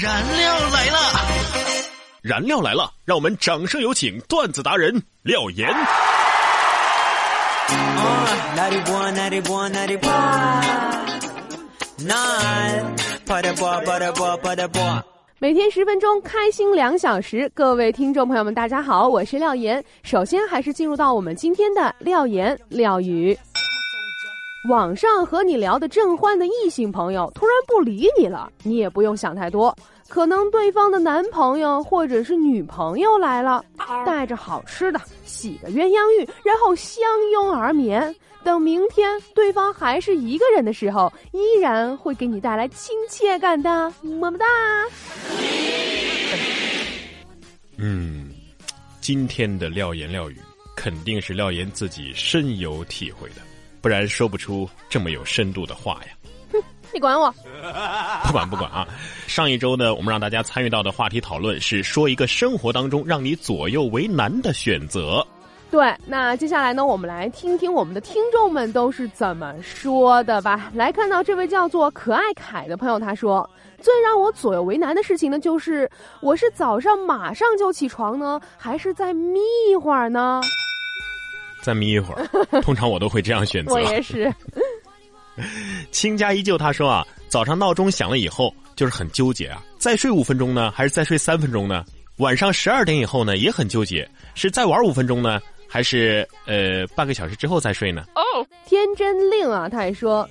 燃料来了，燃料来了，让我们掌声有请段子达人廖岩。每天十分钟，开心两小时。各位听众朋友们，大家好，我是廖岩。首先还是进入到我们今天的廖岩廖语。网上和你聊的正欢的异性朋友突然不理你了，你也不用想太多，可能对方的男朋友或者是女朋友来了，带着好吃的，洗个鸳鸯浴，然后相拥而眠。等明天对方还是一个人的时候，依然会给你带来亲切感的，么么哒。嗯，今天的廖言廖语肯定是廖言自己深有体会的，不然说不出这么有深度的话呀。哼，你管我？不管不管啊！上一周呢，我们让大家参与到的话题讨论是说一个生活当中让你左右为难的选择。对，那接下来呢，我们来听听我们的听众们都是怎么说的吧。来看到这位叫做可爱凯的朋友，他说：“最让我左右为难的事情呢，就是我是早上马上就起床呢，还是再眯一会儿呢？再眯一会儿，通常我都会这样选择。我也是。亲家依旧，他说啊，早上闹钟响了以后，就是很纠结啊，再睡五分钟呢，还是再睡三分钟呢？晚上十二点以后呢，也很纠结，是再玩五分钟呢？”还是呃半个小时之后再睡呢？哦，天真令啊，他还说，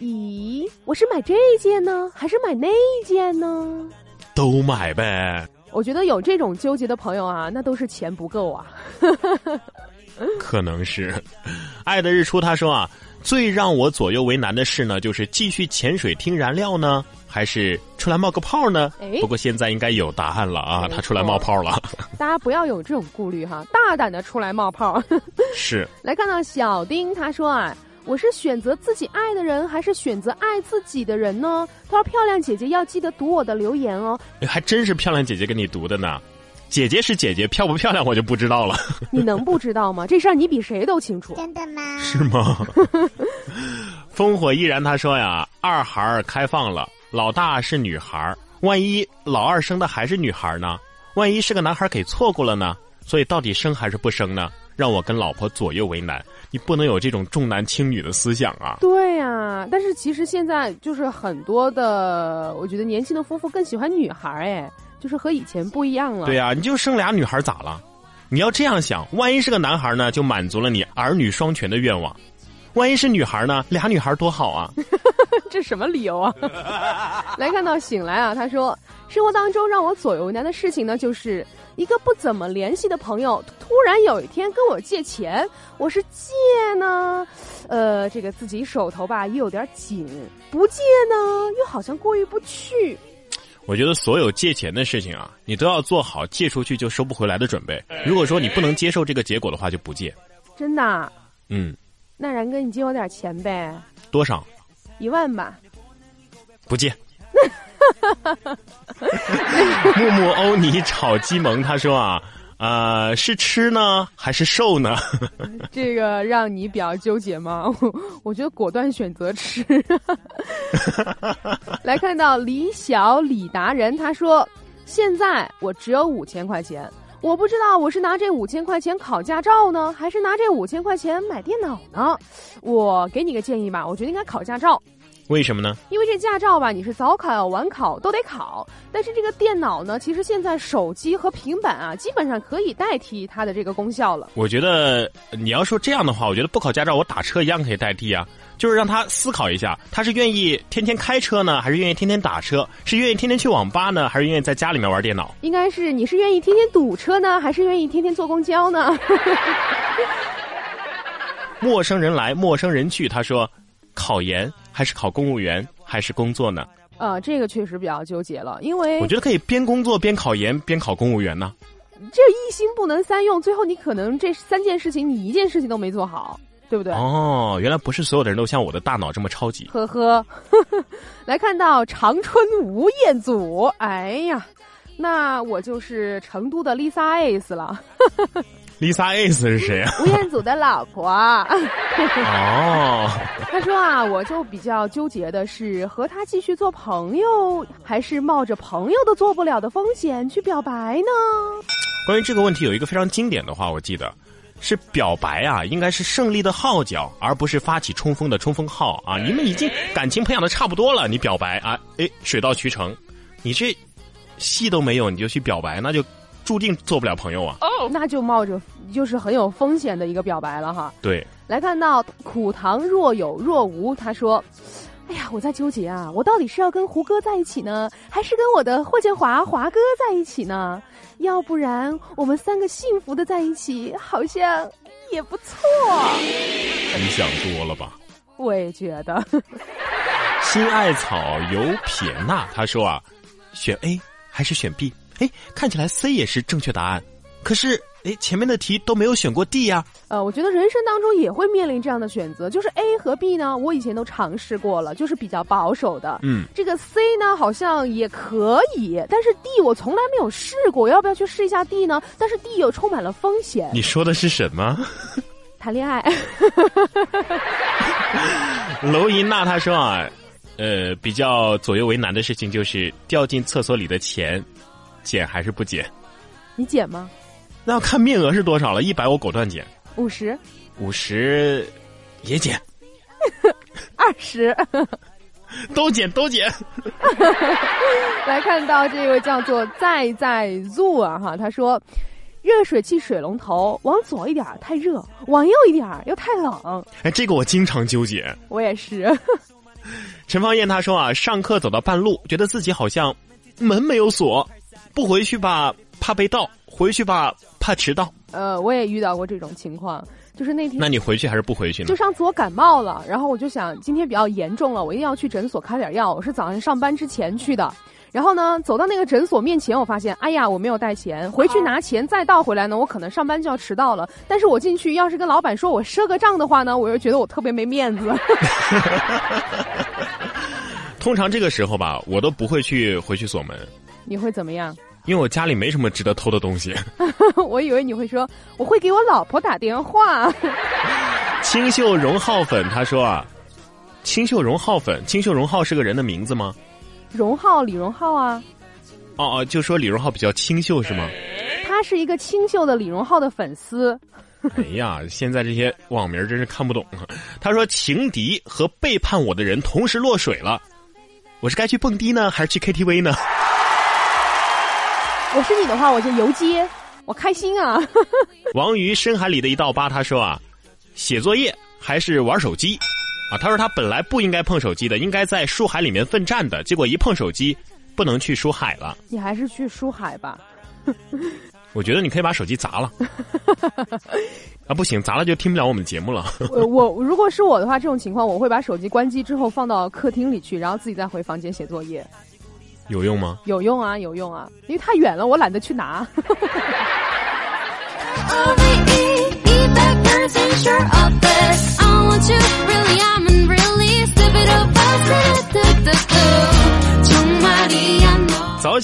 咦，我是买这件呢，还是买那件呢？都买呗。我觉得有这种纠结的朋友啊，那都是钱不够啊。可能是，爱的日出他说啊，最让我左右为难的事呢，就是继续潜水听燃料呢。还是出来冒个泡呢？不过现在应该有答案了啊！他出来冒泡了。大家不要有这种顾虑哈，大胆的出来冒泡。是。来看到小丁，他说啊，我是选择自己爱的人，还是选择爱自己的人呢？他说漂亮姐姐要记得读我的留言哦。还真是漂亮姐姐给你读的呢。姐姐是姐姐，漂不漂亮我就不知道了。你能不知道吗？这事儿你比谁都清楚。真的吗？是吗？烽火依然，他说呀，二孩开放了。老大是女孩万一老二生的还是女孩呢？万一是个男孩给错过了呢？所以到底生还是不生呢？让我跟老婆左右为难。你不能有这种重男轻女的思想啊！对呀，但是其实现在就是很多的，我觉得年轻的夫妇更喜欢女孩哎，就是和以前不一样了。对呀，你就生俩女孩咋了？你要这样想，万一是个男孩呢，就满足了你儿女双全的愿望。万一是女孩呢？俩女孩多好啊！这什么理由啊？来看到醒来啊，他说，生活当中让我左右为难的事情呢，就是一个不怎么联系的朋友，突然有一天跟我借钱，我是借呢，呃，这个自己手头吧也有点紧，不借呢又好像过意不去。我觉得所有借钱的事情啊，你都要做好借出去就收不回来的准备。如果说你不能接受这个结果的话，就不借。真的？嗯。那然哥，你借我点钱呗？多少？一万吧。不借。木木欧尼炒鸡萌，他说啊，呃，是吃呢还是瘦呢？这个让你比较纠结吗？我 我觉得果断选择吃。来看到李小李达人，他说，现在我只有五千块钱。我不知道我是拿这五千块钱考驾照呢，还是拿这五千块钱买电脑呢？我给你个建议吧，我觉得应该考驾照。为什么呢？因为这驾照吧，你是早考晚考都得考，但是这个电脑呢，其实现在手机和平板啊，基本上可以代替它的这个功效了。我觉得你要说这样的话，我觉得不考驾照，我打车一样可以代替啊。就是让他思考一下，他是愿意天天开车呢，还是愿意天天打车？是愿意天天去网吧呢，还是愿意在家里面玩电脑？应该是你是愿意天天堵车呢，还是愿意天天坐公交呢？陌生人来，陌生人去。他说：“考研还是考公务员，还是工作呢？”啊，这个确实比较纠结了，因为我觉得可以边工作边考研边考公务员呢。这一心不能三用，最后你可能这三件事情你一件事情都没做好。对不对？哦，原来不是所有的人都像我的大脑这么超级。呵呵，来看到长春吴彦祖，哎呀，那我就是成都的 Lisa S 了。Lisa S 是谁啊？吴彦祖的老婆。哦。他说啊，我就比较纠结的是，和他继续做朋友，还是冒着朋友都做不了的风险去表白呢？关于这个问题，有一个非常经典的话，我记得是表白啊，应该是胜利的号角，而不是发起冲锋的冲锋号啊！你们已经感情培养的差不多了，你表白啊，哎，水到渠成，你这戏都没有，你就去表白，那就。注定做不了朋友啊！哦，那就冒着就是很有风险的一个表白了哈。对，来看到苦糖若有若无，他说：“哎呀，我在纠结啊，我到底是要跟胡歌在一起呢，还是跟我的霍建华华哥在一起呢？要不然我们三个幸福的在一起，好像也不错。”你想多了吧？我也觉得。心艾草有撇捺，他说啊，选 A 还是选 B？哎，看起来 C 也是正确答案，可是哎，前面的题都没有选过 D 呀。呃，我觉得人生当中也会面临这样的选择，就是 A 和 B 呢，我以前都尝试过了，就是比较保守的。嗯，这个 C 呢好像也可以，但是 D 我从来没有试过，要不要去试一下 D 呢？但是 D 又充满了风险。你说的是什么？谈恋爱。娄银娜她说啊，呃，比较左右为难的事情就是掉进厕所里的钱。减还是不减？你减吗？那要看面额是多少了。一百我果断减。五十。五十也减。二十。都 减都减。来看到这位叫做在在 zoo 啊哈，他说：热水器水龙头往左一点太热，往右一点又太冷。哎，这个我经常纠结。我也是。陈芳燕她说啊，上课走到半路，觉得自己好像门没有锁。不回去吧，怕被盗；回去吧，怕迟到。呃，我也遇到过这种情况，就是那天。那你回去还是不回去呢？就上次我感冒了，然后我就想今天比较严重了，我一定要去诊所开点药。我是早上上班之前去的，然后呢，走到那个诊所面前，我发现，哎呀，我没有带钱，回去拿钱再倒回来呢，我可能上班就要迟到了。但是我进去要是跟老板说我赊个账的话呢，我又觉得我特别没面子。通常这个时候吧，我都不会去回去锁门。你会怎么样？因为我家里没什么值得偷的东西。我以为你会说我会给我老婆打电话。清秀荣浩粉他说啊，清秀荣浩粉，清秀荣浩是个人的名字吗？荣浩，李荣浩啊。哦哦，就说李荣浩比较清秀是吗？他是一个清秀的李荣浩的粉丝。哎呀，现在这些网名真是看不懂。他说情敌和背叛我的人同时落水了，我是该去蹦迪呢，还是去 KTV 呢？我是你的话，我就游街，我开心啊！王于深海里的一道疤，他说啊，写作业还是玩手机啊？他说他本来不应该碰手机的，应该在书海里面奋战的，结果一碰手机，不能去书海了。你还是去书海吧。我觉得你可以把手机砸了。啊，不行，砸了就听不了我们节目了。我如果是我的话，这种情况我会把手机关机之后放到客厅里去，然后自己再回房间写作业。有用吗？有用啊，有用啊，因为太远了，我懒得去拿。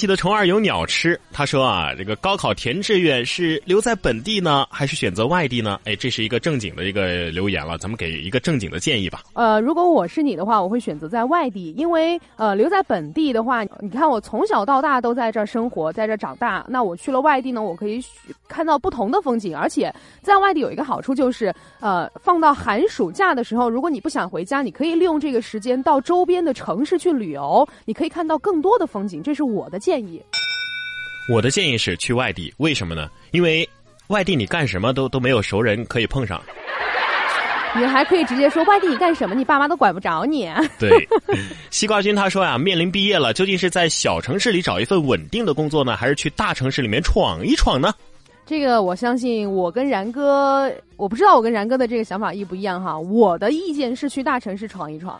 记得虫儿有鸟吃。他说啊，这个高考填志愿是留在本地呢，还是选择外地呢？哎，这是一个正经的一个留言了，咱们给一个正经的建议吧。呃，如果我是你的话，我会选择在外地，因为呃，留在本地的话，你看我从小到大都在这儿生活，在这儿长大，那我去了外地呢，我可以看到不同的风景，而且在外地有一个好处就是，呃，放到寒暑假的时候，如果你不想回家，你可以利用这个时间到周边的城市去旅游，你可以看到更多的风景，这是我。的建，我的建议是去外地，为什么呢？因为外地你干什么都都没有熟人可以碰上。你还可以直接说外地你干什么，你爸妈都管不着你。对，西瓜君他说呀，面临毕业了，究竟是在小城市里找一份稳定的工作呢，还是去大城市里面闯一闯呢？这个我相信，我跟然哥，我不知道我跟然哥的这个想法一不一样哈。我的意见是去大城市闯一闯。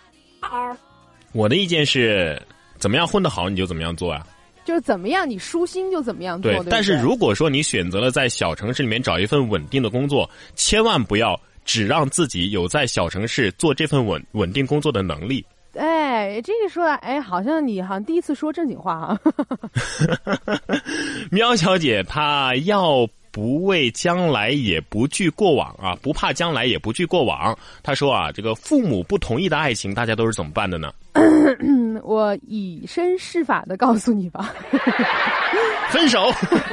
我的意见是，怎么样混得好你就怎么样做啊。就是怎么样，你舒心就怎么样做。对，但是如果说你选择了在小城市里面找一份稳定的工作，千万不要只让自己有在小城市做这份稳稳定工作的能力。哎，这个说，哎，好像你好像第一次说正经话啊。喵小姐她要不畏将来，也不惧过往啊，不怕将来，也不惧过往。她说啊，这个父母不同意的爱情，大家都是怎么办的呢？我以身试法的告诉你吧，分手。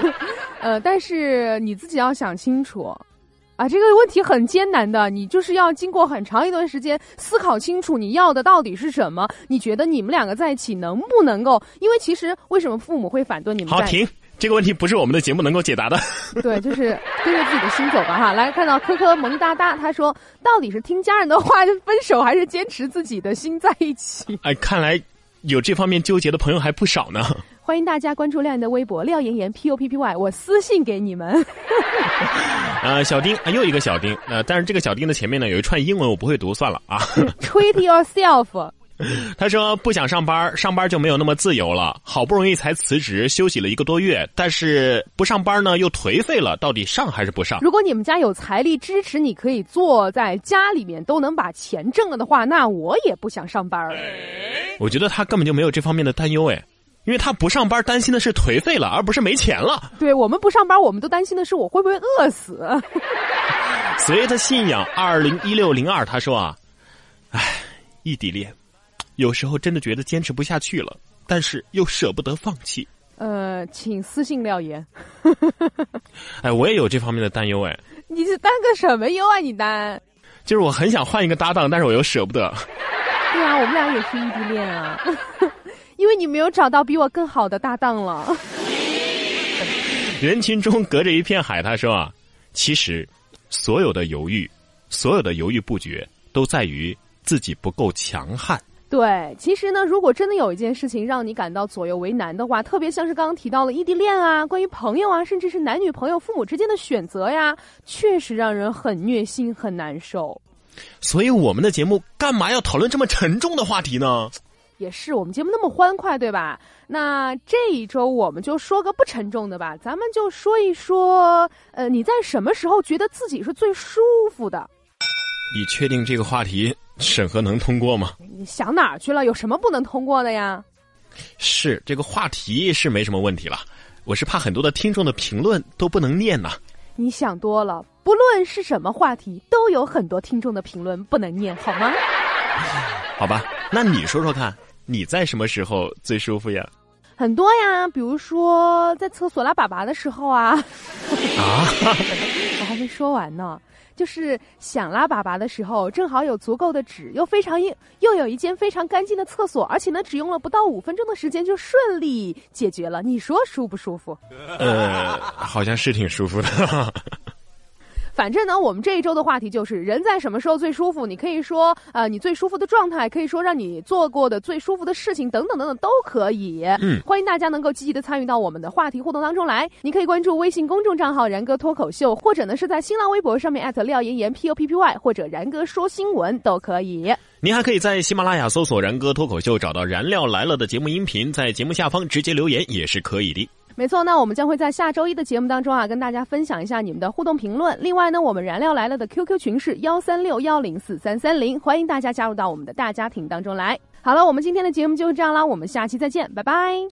呃，但是你自己要想清楚。啊，这个问题很艰难的，你就是要经过很长一段时间思考清楚你要的到底是什么。你觉得你们两个在一起能不能够？因为其实为什么父母会反对你们？好，停，这个问题不是我们的节目能够解答的。对，就是跟着自己的心走吧，哈。来看到科科萌哒哒，他说到底是听家人的话分手，还是坚持自己的心在一起？哎，看来有这方面纠结的朋友还不少呢。欢迎大家关注亮亮的微博廖妍妍 P O P P Y，我私信给你们。呃，小丁啊又一个小丁，呃，但是这个小丁的前面呢有一串英文我不会读，算了啊。Treat yourself。他说不想上班，上班就没有那么自由了。好不容易才辞职，休息了一个多月，但是不上班呢又颓废了，到底上还是不上？如果你们家有财力支持，你可以坐在家里面都能把钱挣了的话，那我也不想上班。我觉得他根本就没有这方面的担忧，哎。因为他不上班，担心的是颓废了，而不是没钱了。对我们不上班，我们都担心的是我会不会饿死。随着信仰二零一六零二，他说啊，唉，异地恋，有时候真的觉得坚持不下去了，但是又舍不得放弃。呃，请私信廖岩。哎，我也有这方面的担忧哎。你是担个什么忧啊？你担？就是我很想换一个搭档，但是我又舍不得。对啊，我们俩也是异地恋啊。因为你没有找到比我更好的搭档了。人群中隔着一片海，他说啊，其实所有的犹豫，所有的犹豫不决，都在于自己不够强悍。对，其实呢，如果真的有一件事情让你感到左右为难的话，特别像是刚刚提到了异地恋啊，关于朋友啊，甚至是男女朋友、父母之间的选择呀，确实让人很虐心、很难受。所以我们的节目干嘛要讨论这么沉重的话题呢？也是，我们节目那么欢快，对吧？那这一周我们就说个不沉重的吧，咱们就说一说，呃，你在什么时候觉得自己是最舒服的？你确定这个话题审核能通过吗？你想哪儿去了？有什么不能通过的呀？是这个话题是没什么问题了，我是怕很多的听众的评论都不能念呐。你想多了，不论是什么话题，都有很多听众的评论不能念，好吗？好吧，那你说说看。你在什么时候最舒服呀？很多呀，比如说在厕所拉粑粑的时候啊。啊！我还没说完呢，就是想拉粑粑的时候，正好有足够的纸，又非常硬，又有一间非常干净的厕所，而且呢，只用了不到五分钟的时间就顺利解决了。你说舒不舒服？呃，好像是挺舒服的。反正呢，我们这一周的话题就是人在什么时候最舒服？你可以说，呃，你最舒服的状态，可以说让你做过的最舒服的事情，等等等等都可以。嗯，欢迎大家能够积极的参与到我们的话题互动当中来。你可以关注微信公众账号“然哥脱口秀”，或者呢是在新浪微博上面艾特廖岩岩 P O P P Y，或者然哥说新闻都可以。您还可以在喜马拉雅搜索“然哥脱口秀”，找到“燃料来了”的节目音频，在节目下方直接留言也是可以的。没错，那我们将会在下周一的节目当中啊，跟大家分享一下你们的互动评论。另外呢，我们燃料来了的 QQ 群是幺三六幺零四三三零，欢迎大家加入到我们的大家庭当中来。好了，我们今天的节目就是这样啦，我们下期再见，拜拜。